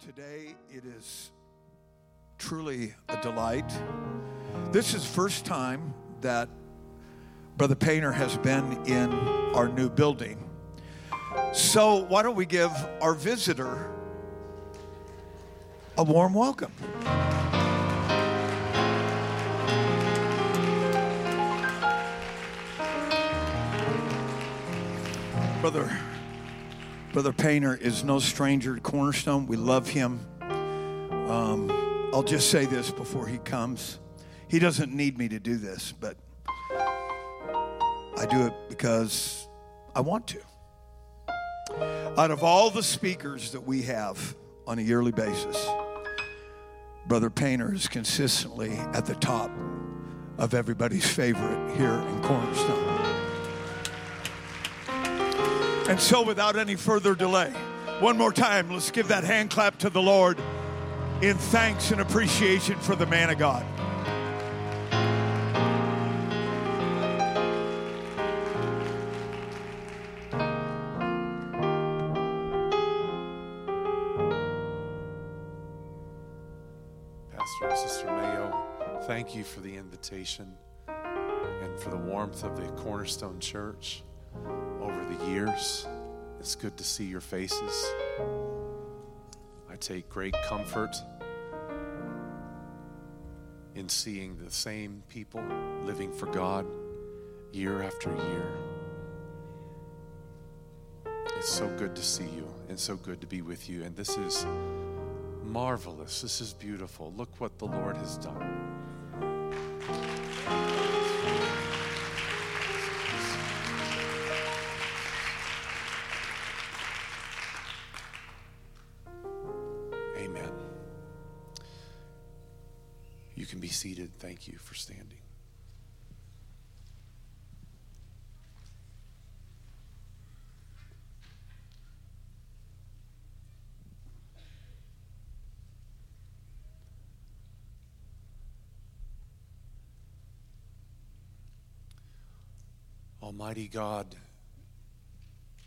today it is truly a delight. This is first time that Brother Painter has been in our new building. So why don't we give our visitor a warm welcome? Brother Brother Painter is no stranger to Cornerstone. We love him. Um, I'll just say this before he comes. He doesn't need me to do this, but I do it because I want to. Out of all the speakers that we have on a yearly basis, Brother Painter is consistently at the top of everybody's favorite here in Cornerstone. And so, without any further delay, one more time, let's give that hand clap to the Lord in thanks and appreciation for the man of God. Pastor and Sister Mayo, thank you for the invitation and for the warmth of the Cornerstone Church over the years. It's good to see your faces. I take great comfort in seeing the same people living for God year after year. It's so good to see you and so good to be with you. And this is marvelous. This is beautiful. Look what the Lord has done. Thank you for standing. Almighty God,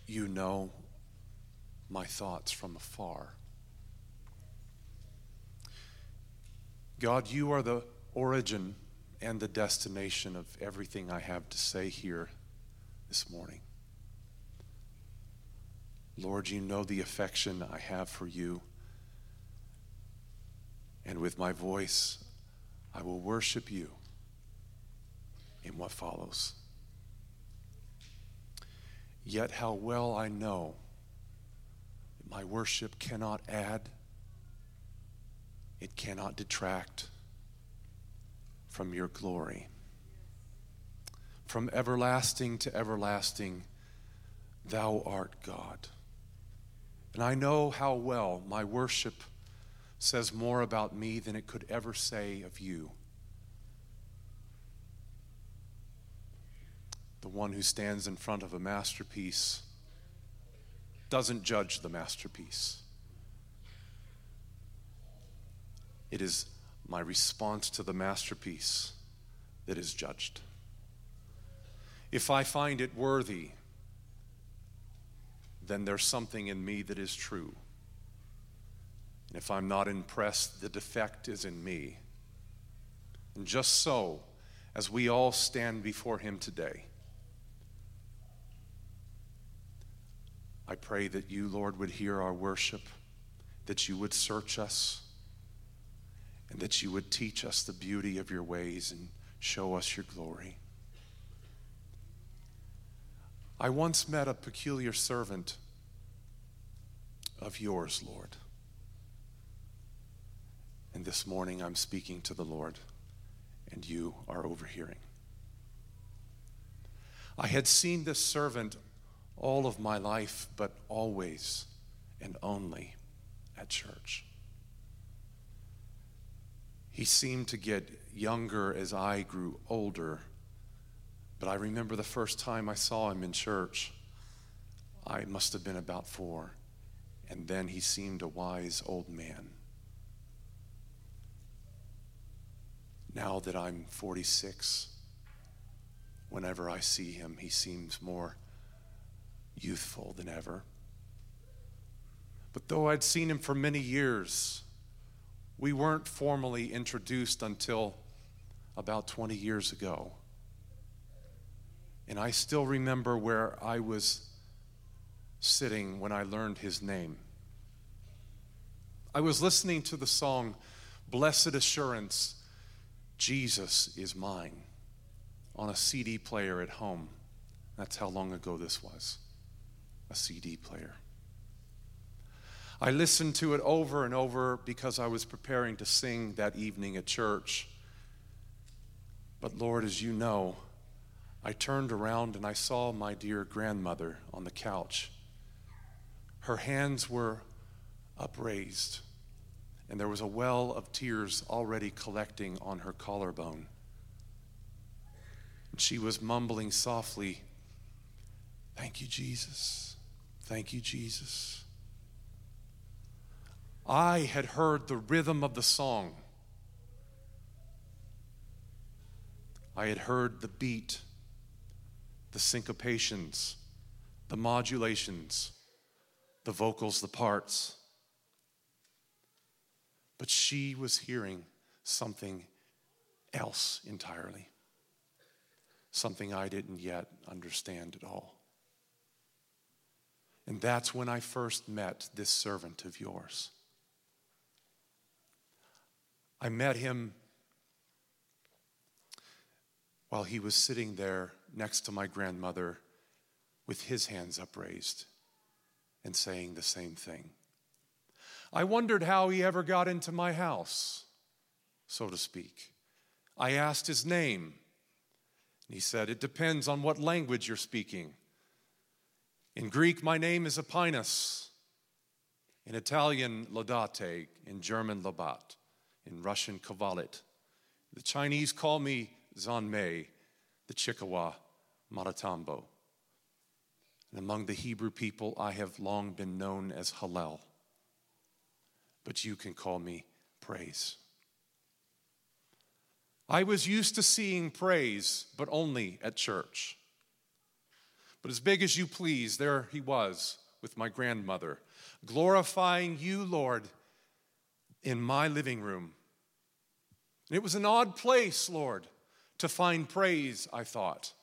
you know my thoughts from afar. God, you are the origin and the destination of everything I have to say here this morning. Lord, you know the affection I have for you. And with my voice, I will worship you in what follows. Yet, how well I know my worship cannot add, it cannot detract from your glory. From everlasting to everlasting, thou art God. And I know how well my worship says more about me than it could ever say of you. The one who stands in front of a masterpiece doesn't judge the masterpiece. It is my response to the masterpiece that is judged. If I find it worthy, then there's something in me that is true. And if I'm not impressed, the defect is in me. And just so, as we all stand before Him today, I pray that you, Lord, would hear our worship, that you would search us, and that you would teach us the beauty of your ways and show us your glory. I once met a peculiar servant of yours, Lord. And this morning I'm speaking to the Lord, and you are overhearing. I had seen this servant all of my life, but always and only at church. He seemed to get younger as I grew older, but I remember the first time I saw him in church, I must have been about four, and then he seemed a wise old man. Now that I'm 46, whenever I see him, he seems more youthful than ever. But though I'd seen him for many years, we weren't formally introduced until about 20 years ago. And I still remember where I was sitting when I learned his name. I was listening to the song, Blessed Assurance, Jesus is Mine, on a CD player at home. That's how long ago this was a CD player. I listened to it over and over because I was preparing to sing that evening at church. But Lord, as you know, I turned around and I saw my dear grandmother on the couch. Her hands were upraised, and there was a well of tears already collecting on her collarbone. And she was mumbling softly, Thank you, Jesus. Thank you, Jesus. I had heard the rhythm of the song. I had heard the beat, the syncopations, the modulations, the vocals, the parts. But she was hearing something else entirely, something I didn't yet understand at all. And that's when I first met this servant of yours. I met him while he was sitting there next to my grandmother with his hands upraised and saying the same thing. I wondered how he ever got into my house, so to speak. I asked his name. And he said, It depends on what language you're speaking. In Greek, my name is Epainos. In Italian, Laudate. In German, Labat. In Russian, Kavalit. The Chinese call me Zanmei, the Chichewa, Maratambo. And among the Hebrew people, I have long been known as Hallel. But you can call me praise. I was used to seeing praise, but only at church. But as big as you please, there he was with my grandmother, glorifying you, Lord, in my living room. And it was an odd place, Lord, to find praise, I thought.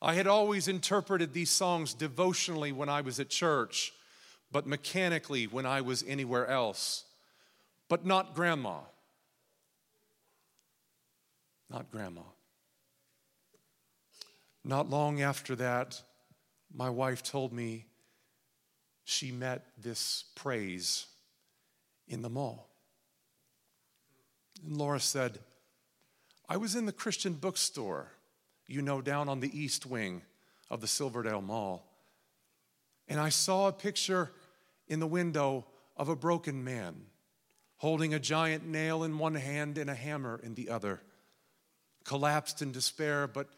I had always interpreted these songs devotionally when I was at church, but mechanically when I was anywhere else. But not grandma. Not grandma. Not long after that, my wife told me she met this praise in the mall. And Laura said, I was in the Christian bookstore, you know, down on the east wing of the Silverdale Mall, and I saw a picture in the window of a broken man holding a giant nail in one hand and a hammer in the other, collapsed in despair, but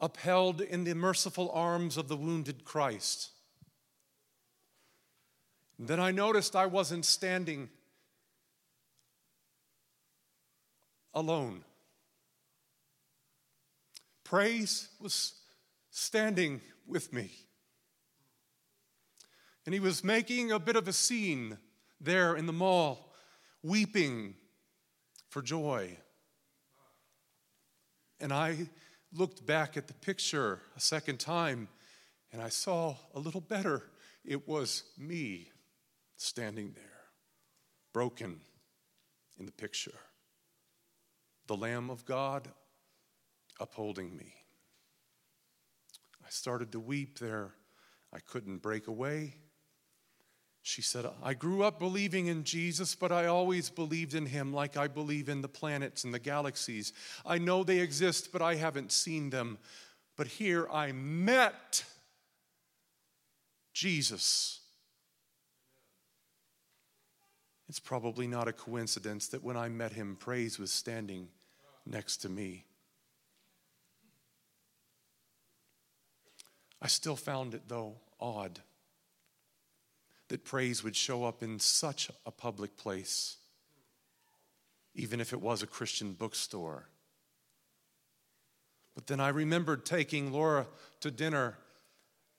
upheld in the merciful arms of the wounded Christ. And then I noticed I wasn't standing alone. Praise was standing with me. And he was making a bit of a scene there in the mall, weeping for joy. And I looked back at the picture a second time and I saw a little better. It was me standing there, broken in the picture. The Lamb of God upholding me. I started to weep there. I couldn't break away. She said, I grew up believing in Jesus, but I always believed in him like I believe in the planets and the galaxies. I know they exist, but I haven't seen them. But here I met Jesus. It's probably not a coincidence that when I met him, praise was standing next to me. I still found it, though, odd that praise would show up in such a public place, even if it was a Christian bookstore. But then I remembered taking Laura to dinner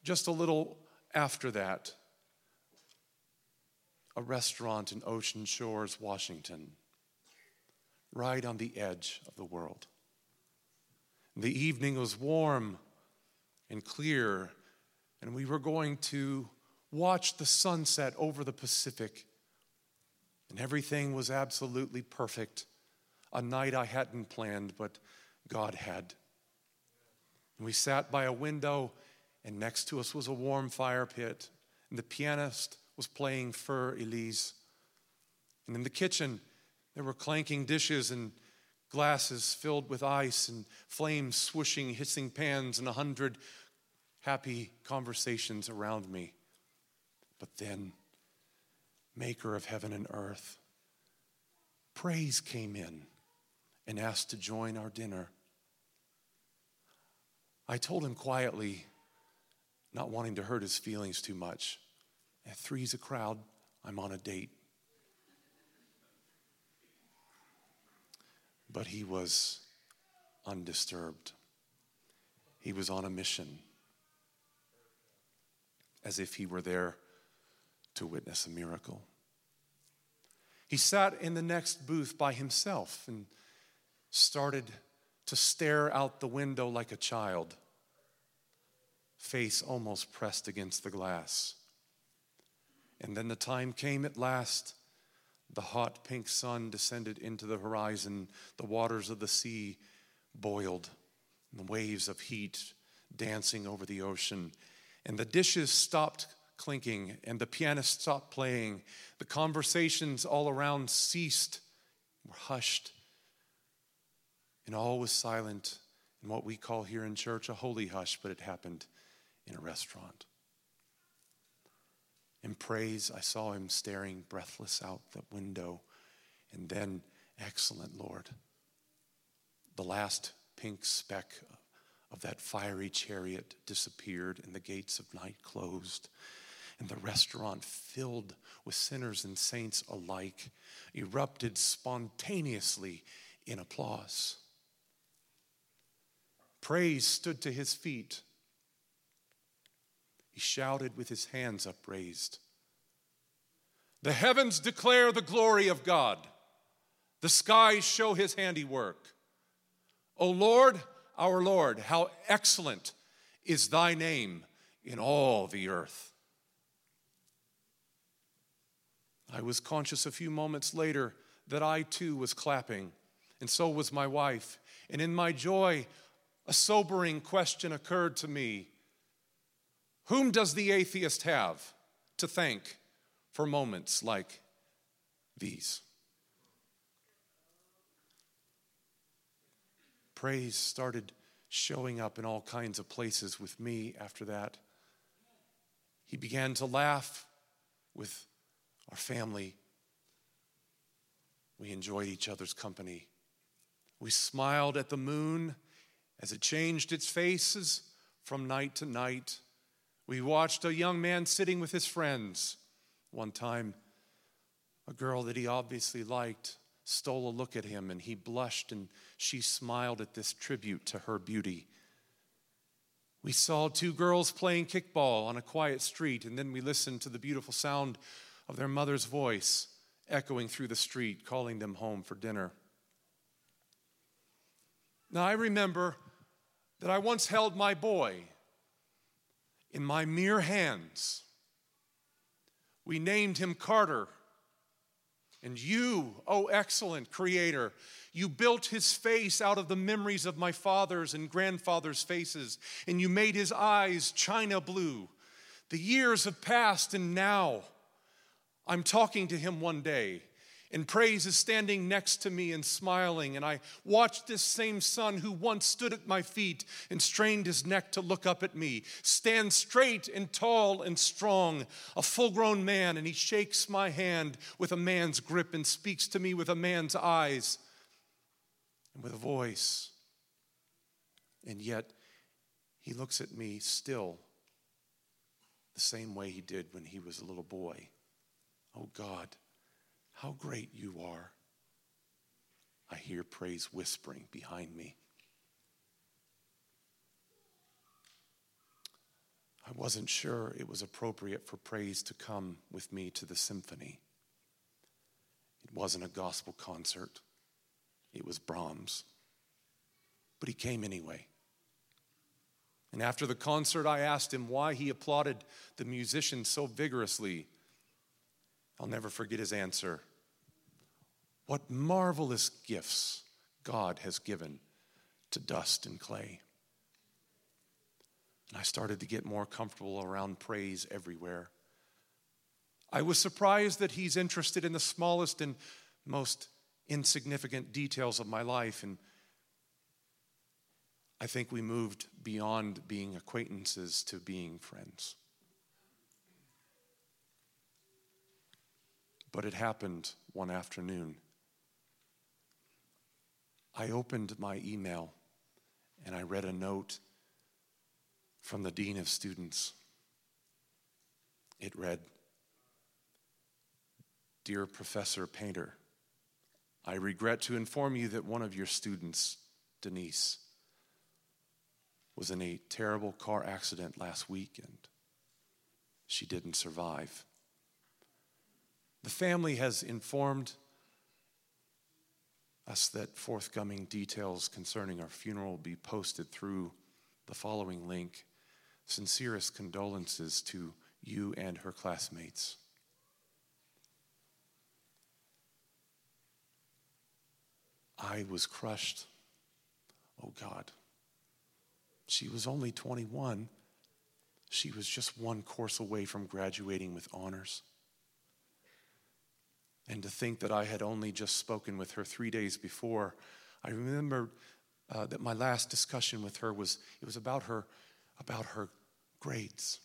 just a little after that a restaurant in Ocean Shores, Washington, right on the edge of the world. The evening was warm and clear, and we were going to watch the sunset over the Pacific. And everything was absolutely perfect. A night I hadn't planned, but God had. And we sat by a window, and next to us was a warm fire pit, and the pianist was playing Für Elise. And in the kitchen, there were clanking dishes and glasses filled with ice and flames swooshing, hissing pans, and a hundred happy conversations around me. But then, Maker of heaven and earth, praise came in and asked to join our dinner. I told him quietly, not wanting to hurt his feelings too much. At three's a crowd, I'm on a date. But he was undisturbed. He was on a mission, as if he were there to witness a miracle. He sat in the next booth by himself and started to stare out the window like a child, face almost pressed against the glass. And then the time came at last. The hot pink sun descended into the horizon. The waters of the sea boiled, the waves of heat dancing over the ocean. And the dishes stopped clinking, and the pianist stopped playing. The conversations all around ceased, were hushed, and all was silent in what we call here in church a holy hush, but it happened in a restaurant. In praise, I saw him staring breathless out the window. And then, excellent Lord, the last pink speck of that fiery chariot disappeared, and the gates of night closed. And the restaurant, filled with sinners and saints alike, erupted spontaneously in applause. Praise stood to his feet he shouted with his hands upraised. The heavens declare the glory of God, the skies show his handiwork. O Lord, our Lord, how excellent is thy name in all the earth. I was conscious a few moments later that I too was clapping, and so was my wife. And in my joy, a sobering question occurred to me whom does the atheist have to thank for moments like these? Praise started showing up in all kinds of places with me after that. He began to laugh with our family. We enjoyed each other's company. We smiled at the moon as it changed its faces from night to night. We watched a young man sitting with his friends. One time, a girl that he obviously liked stole a look at him and he blushed and she smiled at this tribute to her beauty. We saw two girls playing kickball on a quiet street, and then we listened to the beautiful sound of their mother's voice echoing through the street, calling them home for dinner. Now, I remember that I once held my boy in my mere hands. We named him Carter. And you, oh excellent Creator, you built his face out of the memories of my father's and grandfather's faces, and you made his eyes china blue. The years have passed, and now I'm talking to him one day and praise is standing next to me and smiling. And I watch this same son who once stood at my feet and strained his neck to look up at me stand straight and tall and strong, a full grown man. And he shakes my hand with a man's grip and speaks to me with a man's eyes and with a voice. And yet, he looks at me still the same way he did when he was a little boy. Oh God. How great you are. I hear praise whispering behind me. I wasn't sure it was appropriate for praise to come with me to the symphony. It wasn't a gospel concert, it was Brahms. But he came anyway. And after the concert, I asked him why he applauded the musicians so vigorously. I'll never forget his answer. What marvelous gifts God has given to dust and clay. And I started to get more comfortable around praise everywhere. I was surprised that he's interested in the smallest and most insignificant details of my life. And I think we moved beyond being acquaintances to being friends. But it happened one afternoon. I opened my email and I read a note from the Dean of Students. It read Dear Professor Painter, I regret to inform you that one of your students, Denise, was in a terrible car accident last weekend. She didn't survive. The family has informed that forthcoming details concerning our funeral will be posted through the following link sincerest condolences to you and her classmates. I was crushed. Oh God. She was only 21. She was just one course away from graduating with honors. And to think that I had only just spoken with her three days before, I remember uh, that my last discussion with her was it was about her about her grades.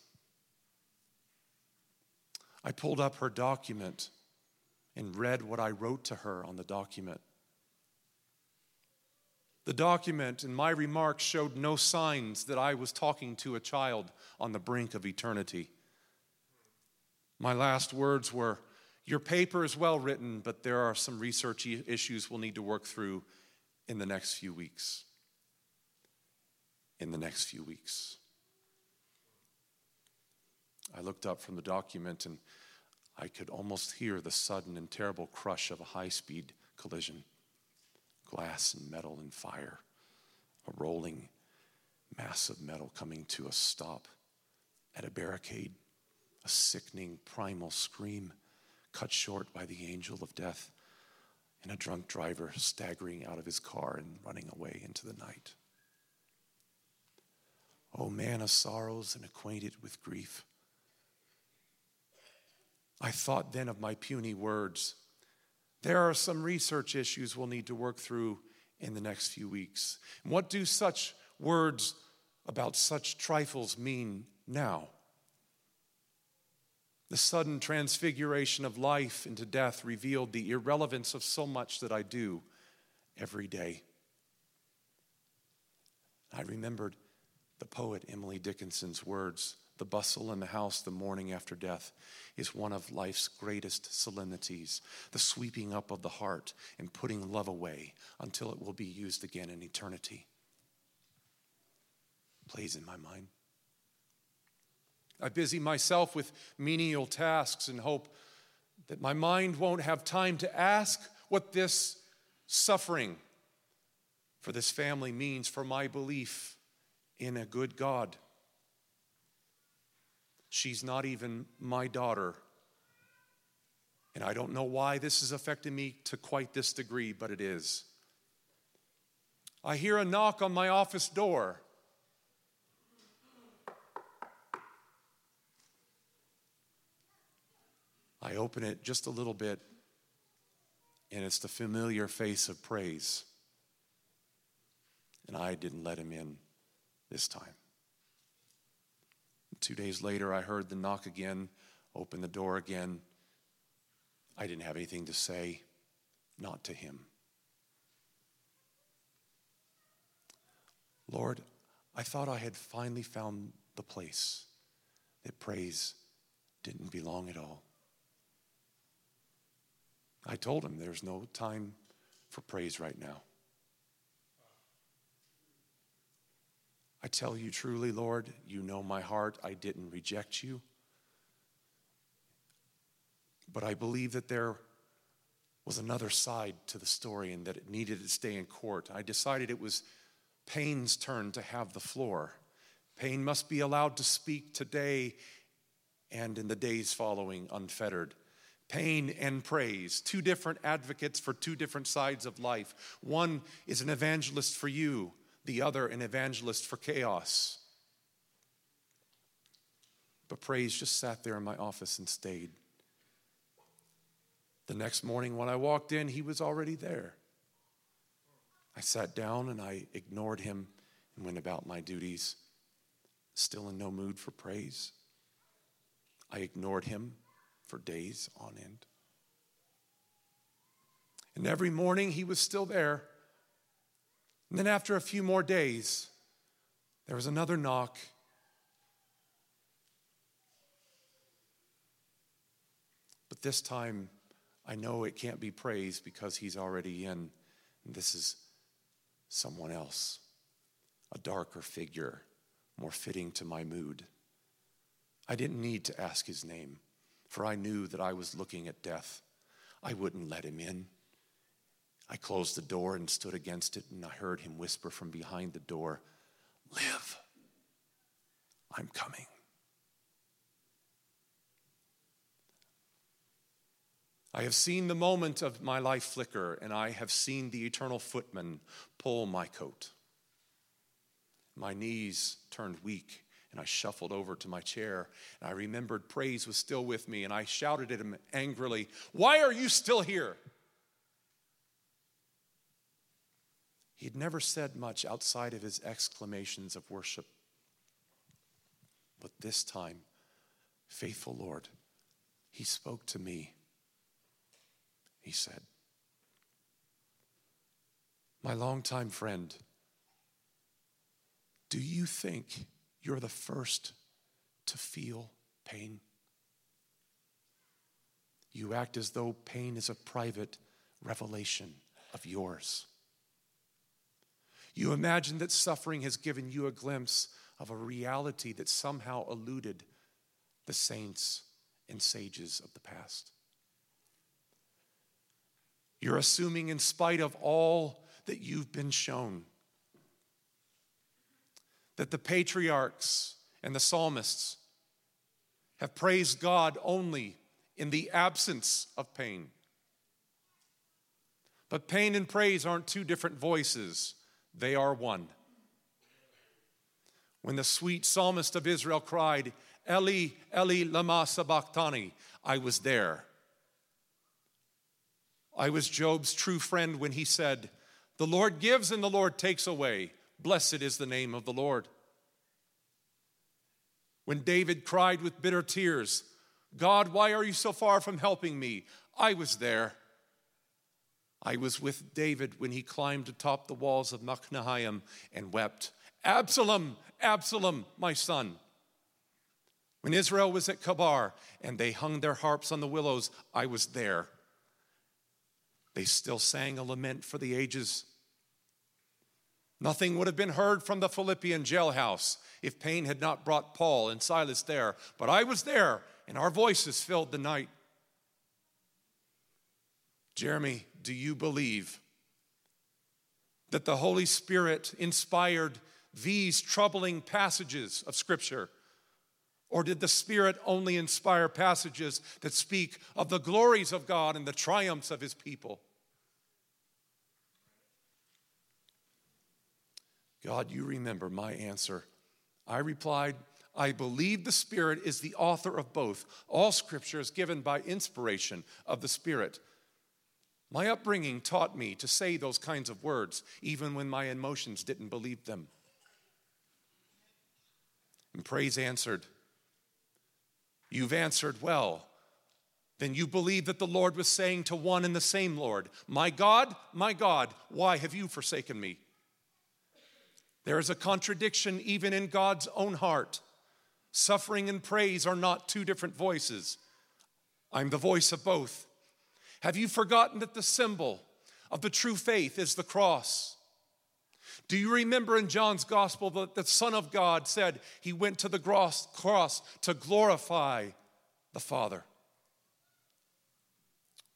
I pulled up her document and read what I wrote to her on the document. The document and my remarks showed no signs that I was talking to a child on the brink of eternity. My last words were Your paper is well written, but there are some research issues we'll need to work through in the next few weeks. In the next few weeks. I looked up from the document and I could almost hear the sudden and terrible crush of a high speed collision glass and metal and fire, a rolling mass of metal coming to a stop at a barricade, a sickening primal scream cut short by the angel of death, and a drunk driver staggering out of his car and running away into the night. O man of sorrows and acquainted with grief I thought then of my puny words. There are some research issues we'll need to work through in the next few weeks. What do such words about such trifles mean now? The sudden transfiguration of life into death revealed the irrelevance of so much that I do every day. I remembered the poet Emily Dickinson's words the bustle in the house the morning after death is one of life's greatest solemnities, the sweeping up of the heart and putting love away until it will be used again in eternity. Plays in my mind. I busy myself with menial tasks and hope that my mind won't have time to ask what this suffering for this family means for my belief in a good God. She's not even my daughter. And I don't know why this is affecting me to quite this degree, but it is. I hear a knock on my office door. I open it just a little bit, and it's the familiar face of praise. And I didn't let him in this time. Two days later, I heard the knock again, opened the door again. I didn't have anything to say, not to him. Lord, I thought I had finally found the place that praise didn't belong at all. I told him there's no time for praise right now. I tell you truly, Lord, you know my heart. I didn't reject you. But I believe that there was another side to the story and that it needed to stay in court. I decided it was Pain's turn to have the floor. Payne must be allowed to speak today and in the days following unfettered. Pain and praise, two different advocates for two different sides of life. One is an evangelist for you, the other, an evangelist for chaos. But praise just sat there in my office and stayed. The next morning, when I walked in, he was already there. I sat down and I ignored him and went about my duties, still in no mood for praise. I ignored him for days on end. And every morning he was still there. And then after a few more days, there was another knock. But this time, I know it can't be praise because he's already in. And this is someone else, a darker figure, more fitting to my mood. I didn't need to ask his name, for I knew that I was looking at death. I wouldn't let him in. I closed the door and stood against it, and I heard him whisper from behind the door, Live, I'm coming. I have seen the moment of my life flicker, and I have seen the eternal footman pull my coat. My knees turned weak and I shuffled over to my chair. And I remembered praise was still with me. And I shouted at him angrily, Why are you still here? He'd never said much outside of his exclamations of worship. But this time, faithful Lord, he spoke to me. He said, My longtime friend, do you think you're the first to feel pain. You act as though pain is a private revelation of yours. You imagine that suffering has given you a glimpse of a reality that somehow eluded the saints and sages of the past. You're assuming, in spite of all that you've been shown, that the patriarchs and the psalmists have praised God only in the absence of pain. But pain and praise aren't two different voices, they are one. When the sweet psalmist of Israel cried, Eli, Eli, lama sabachthani, I was there. I was Job's true friend when he said, The Lord gives and the Lord takes away. Blessed is the name of the Lord. When David cried with bitter tears, God, why are you so far from helping me? I was there. I was with David when he climbed atop the walls of Mahanaim and wept, Absalom, Absalom, my son. When Israel was at Kabar and they hung their harps on the willows, I was there. They still sang a lament for the ages. Nothing would have been heard from the Philippian jailhouse if pain had not brought Paul and Silas there. But I was there, and our voices filled the night. Jeremy, do you believe that the Holy Spirit inspired these troubling passages of Scripture? Or did the Spirit only inspire passages that speak of the glories of God and the triumphs of His people? God, you remember my answer. I replied, I believe the Spirit is the author of both. All scripture is given by inspiration of the Spirit. My upbringing taught me to say those kinds of words, even when my emotions didn't believe them. And praise answered, You've answered well. Then you believe that the Lord was saying to one and the same Lord, My God, my God, why have you forsaken me? There is a contradiction even in God's own heart. Suffering and praise are not two different voices. I'm the voice of both. Have you forgotten that the symbol of the true faith is the cross? Do you remember in John's gospel that the Son of God said he went to the cross, to glorify the Father?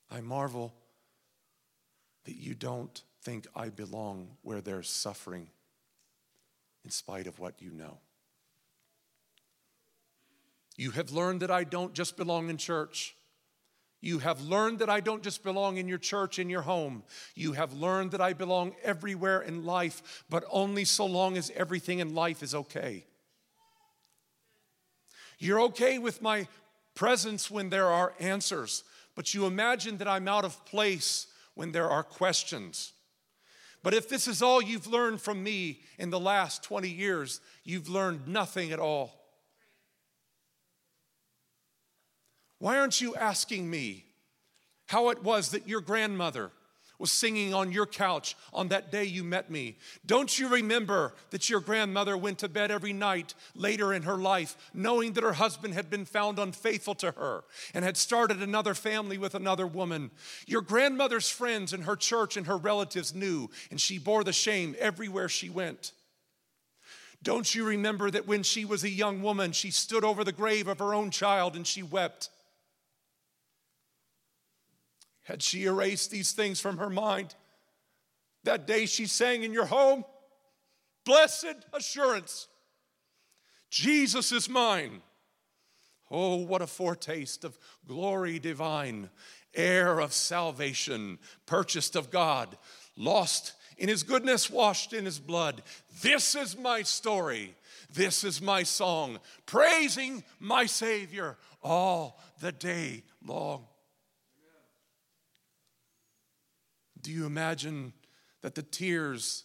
I marvel that you don't think I belong where there's suffering in spite of what you know. You have learned that I don't just belong in church. You have learned that I don't just belong in your church, in your home. You have learned that I belong everywhere in life, but only so long as everything in life is okay. You're okay with my presence when there are answers, but you imagine that I'm out of place when there are questions. But if this is all you've learned from me in the last 20 years, you've learned nothing at all. Why aren't you asking me how it was that your grandmother was singing on your couch on that day you met me? Don't you remember that your grandmother went to bed every night later in her life, knowing that her husband had been found unfaithful to her and had started another family with another woman? Your grandmother's friends and her church and her relatives knew, and she bore the shame everywhere she went. Don't you remember that when she was a young woman, she stood over the grave of her own child and she wept? Had she erased these things from her mind? That day she sang in your home, Blessed assurance, Jesus is mine. Oh, what a foretaste of glory divine, heir of salvation, purchased of God, lost in his goodness, washed in his blood. This is my story. This is my song, praising my Savior all the day long. Do you imagine that the tears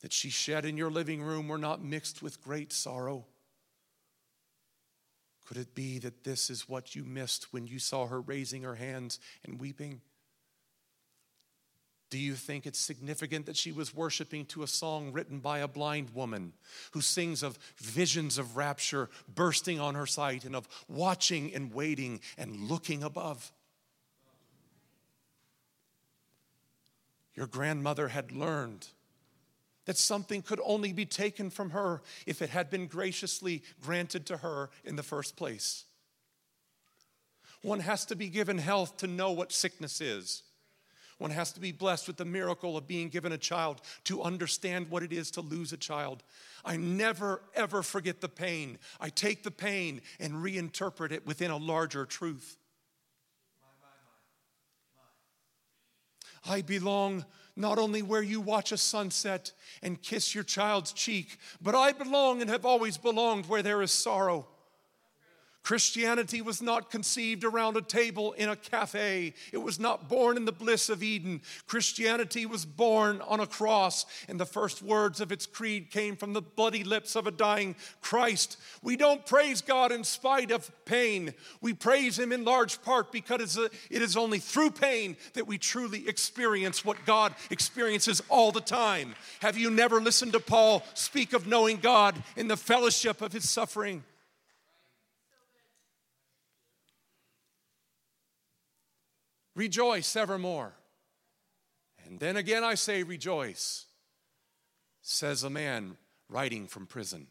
that she shed in your living room were not mixed with great sorrow? Could it be that this is what you missed when you saw her raising her hands and weeping? Do you think it's significant that she was worshiping to a song written by a blind woman who sings of visions of rapture bursting on her sight and of watching and waiting and looking above? Your grandmother had learned that something could only be taken from her if it had been graciously granted to her in the first place. One has to be given health to know what sickness is. One has to be blessed with the miracle of being given a child to understand what it is to lose a child. I never, ever forget the pain. I take the pain and reinterpret it within a larger truth. I belong not only where you watch a sunset and kiss your child's cheek, but I belong and have always belonged where there is sorrow Christianity was not conceived around a table in a cafe. It was not born in the bliss of Eden. Christianity was born on a cross, and the first words of its creed came from the bloody lips of a dying Christ. We don't praise God in spite of pain. We praise Him in large part because it is only through pain that we truly experience what God experiences all the time. Have you never listened to Paul speak of knowing God in the fellowship of His suffering? Rejoice evermore. And then again I say, Rejoice, says a man writing from prison.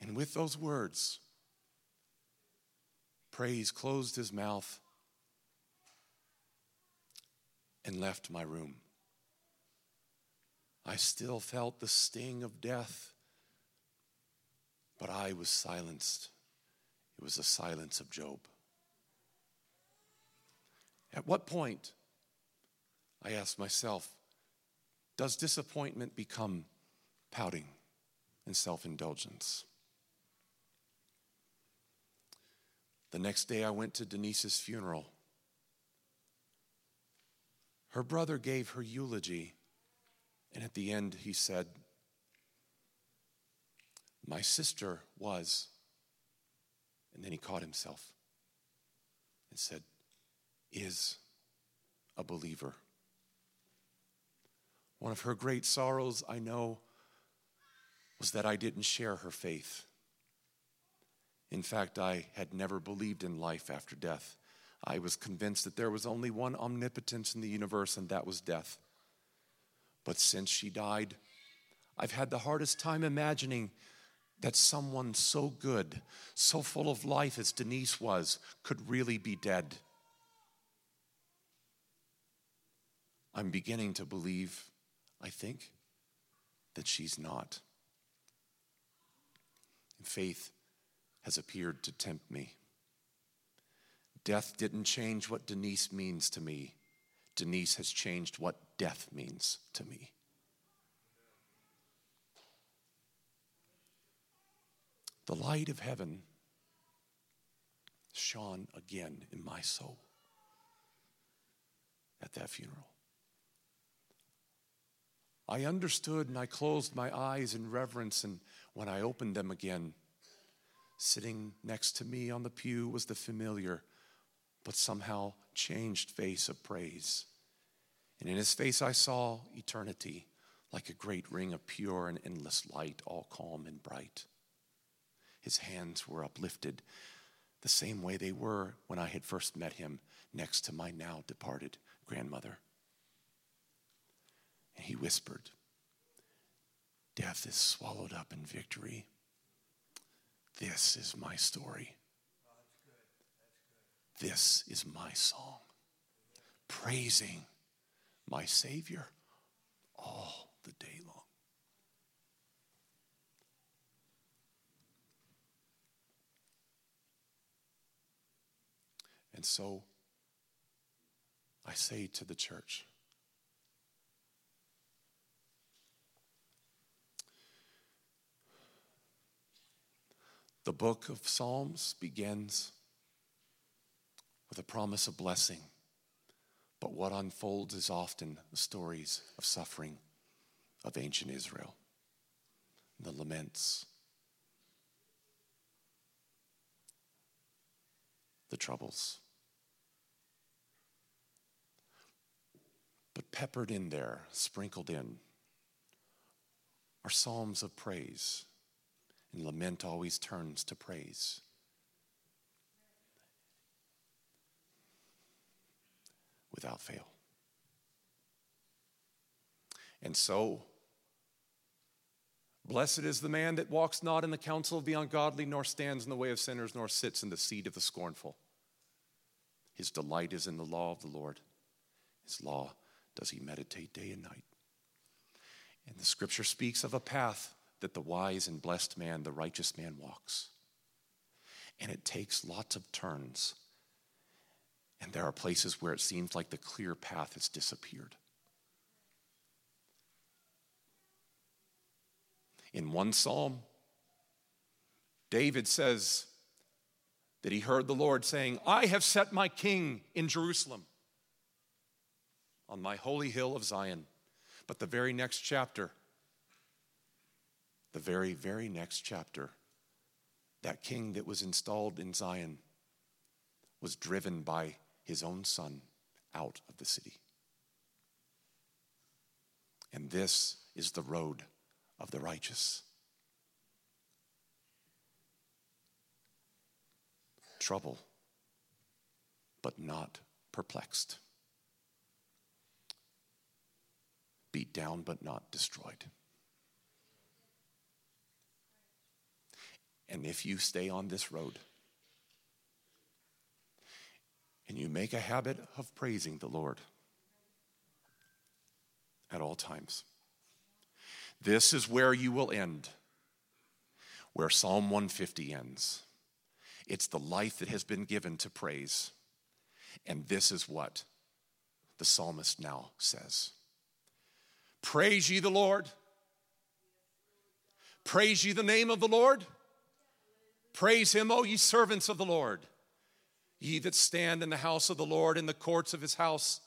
And with those words, Praise closed his mouth and left my room. I still felt the sting of death, but I was silenced. It was the silence of Job. At what point, I asked myself, does disappointment become pouting and self indulgence? The next day, I went to Denise's funeral. Her brother gave her eulogy, and at the end, he said, My sister was and then he caught himself and said, Is a believer. One of her great sorrows, I know, was that I didn't share her faith. In fact, I had never believed in life after death. I was convinced that there was only one omnipotence in the universe, and that was death. But since she died, I've had the hardest time imagining that someone so good, so full of life as Denise was, could really be dead. I'm beginning to believe, I think, that she's not. Faith has appeared to tempt me. Death didn't change what Denise means to me. Denise has changed what death means to me. The light of heaven shone again in my soul at that funeral. I understood and I closed my eyes in reverence, and when I opened them again, sitting next to me on the pew was the familiar but somehow changed face of praise. And in his face I saw eternity like a great ring of pure and endless light, all calm and bright. His hands were uplifted the same way they were when I had first met him next to my now departed grandmother. And he whispered, Death is swallowed up in victory. This is my story. This is my song, praising my Savior all the day long. So I say to the church, The book of Psalms begins with a promise of blessing, but what unfolds is often the stories of suffering of ancient Israel, the laments, the troubles. But peppered in there, sprinkled in, are psalms of praise and lament always turns to praise. Without fail. And so, blessed is the man that walks not in the counsel of the ungodly, nor stands in the way of sinners, nor sits in the seat of the scornful. His delight is in the law of the Lord. His law does he meditate day and night. And the scripture speaks of a path that the wise and blessed man, the righteous man, walks. And it takes lots of turns. And there are places where it seems like the clear path has disappeared. In one psalm, David says that he heard the Lord saying, I have set my king in Jerusalem on my holy hill of Zion. But the very next chapter, the very, very next chapter, that king that was installed in Zion was driven by his own son out of the city. And this is the road of the righteous. Trouble, but not perplexed. Beat down, but not destroyed. And if you stay on this road and you make a habit of praising the Lord at all times, this is where you will end, where Psalm 150 ends. It's the life that has been given to praise. And this is what the psalmist now says Praise ye the Lord. Praise ye the name of the Lord. Praise him, O ye servants of the Lord, ye that stand in the house of the Lord, in the courts of his house.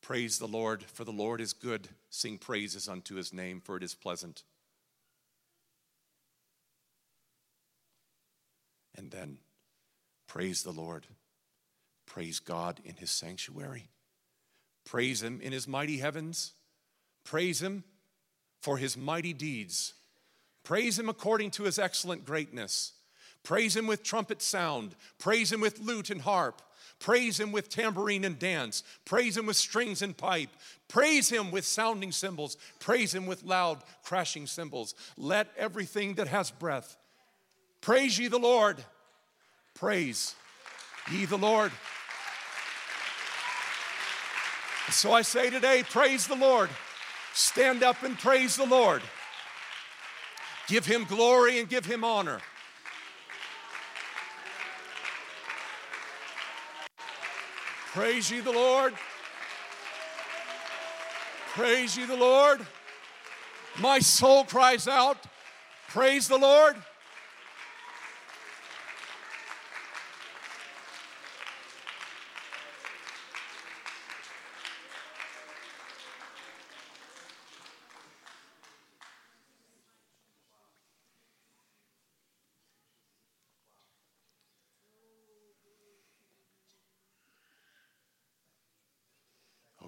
Praise the Lord, for the Lord is good. Sing praises unto his name, for it is pleasant. And then, praise the Lord. Praise God in his sanctuary. Praise him in his mighty heavens. Praise him for his mighty deeds. Praise him according to his excellent greatness. Praise him with trumpet sound. Praise him with lute and harp. Praise him with tambourine and dance. Praise him with strings and pipe. Praise him with sounding cymbals. Praise him with loud crashing cymbals. Let everything that has breath praise ye the Lord. Praise ye the Lord. So I say today, praise the Lord. Stand up and praise the Lord. Give him glory and give him honor. Praise ye the Lord. Praise ye the Lord. My soul cries out, Praise the Lord.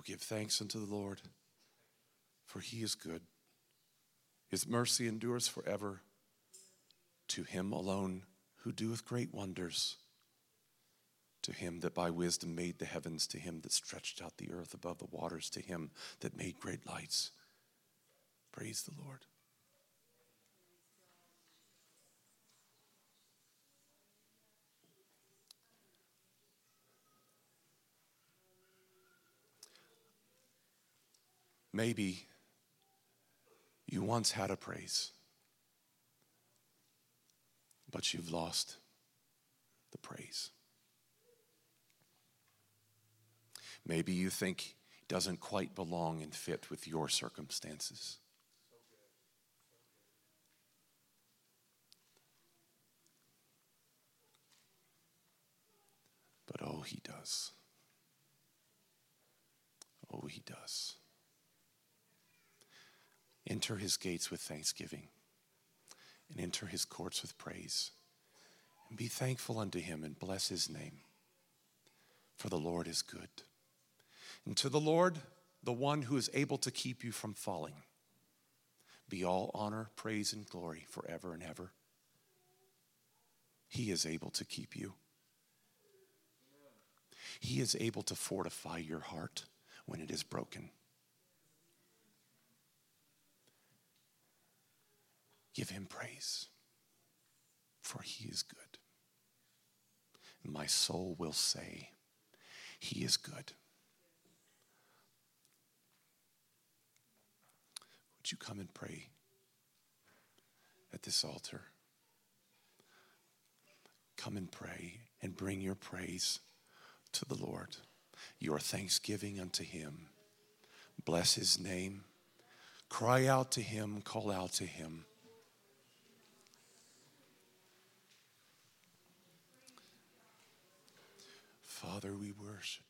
Give thanks unto the Lord, for he is good. His mercy endures forever. To him alone who doeth great wonders. To him that by wisdom made the heavens, to him that stretched out the earth above the waters, to him that made great lights. Praise the Lord. Maybe you once had a praise, but you've lost the praise. Maybe you think it doesn't quite belong and fit with your circumstances. But oh, he does. Oh, he does. Enter his gates with thanksgiving and enter his courts with praise. And be thankful unto him and bless his name. For the Lord is good. And to the Lord, the one who is able to keep you from falling, be all honor, praise, and glory forever and ever. He is able to keep you. He is able to fortify your heart when it is broken. Give him praise, for he is good. My soul will say, He is good. Would you come and pray at this altar? Come and pray and bring your praise to the Lord, your thanksgiving unto Him. Bless His name. Cry out to Him, call out to Him. Father, we worship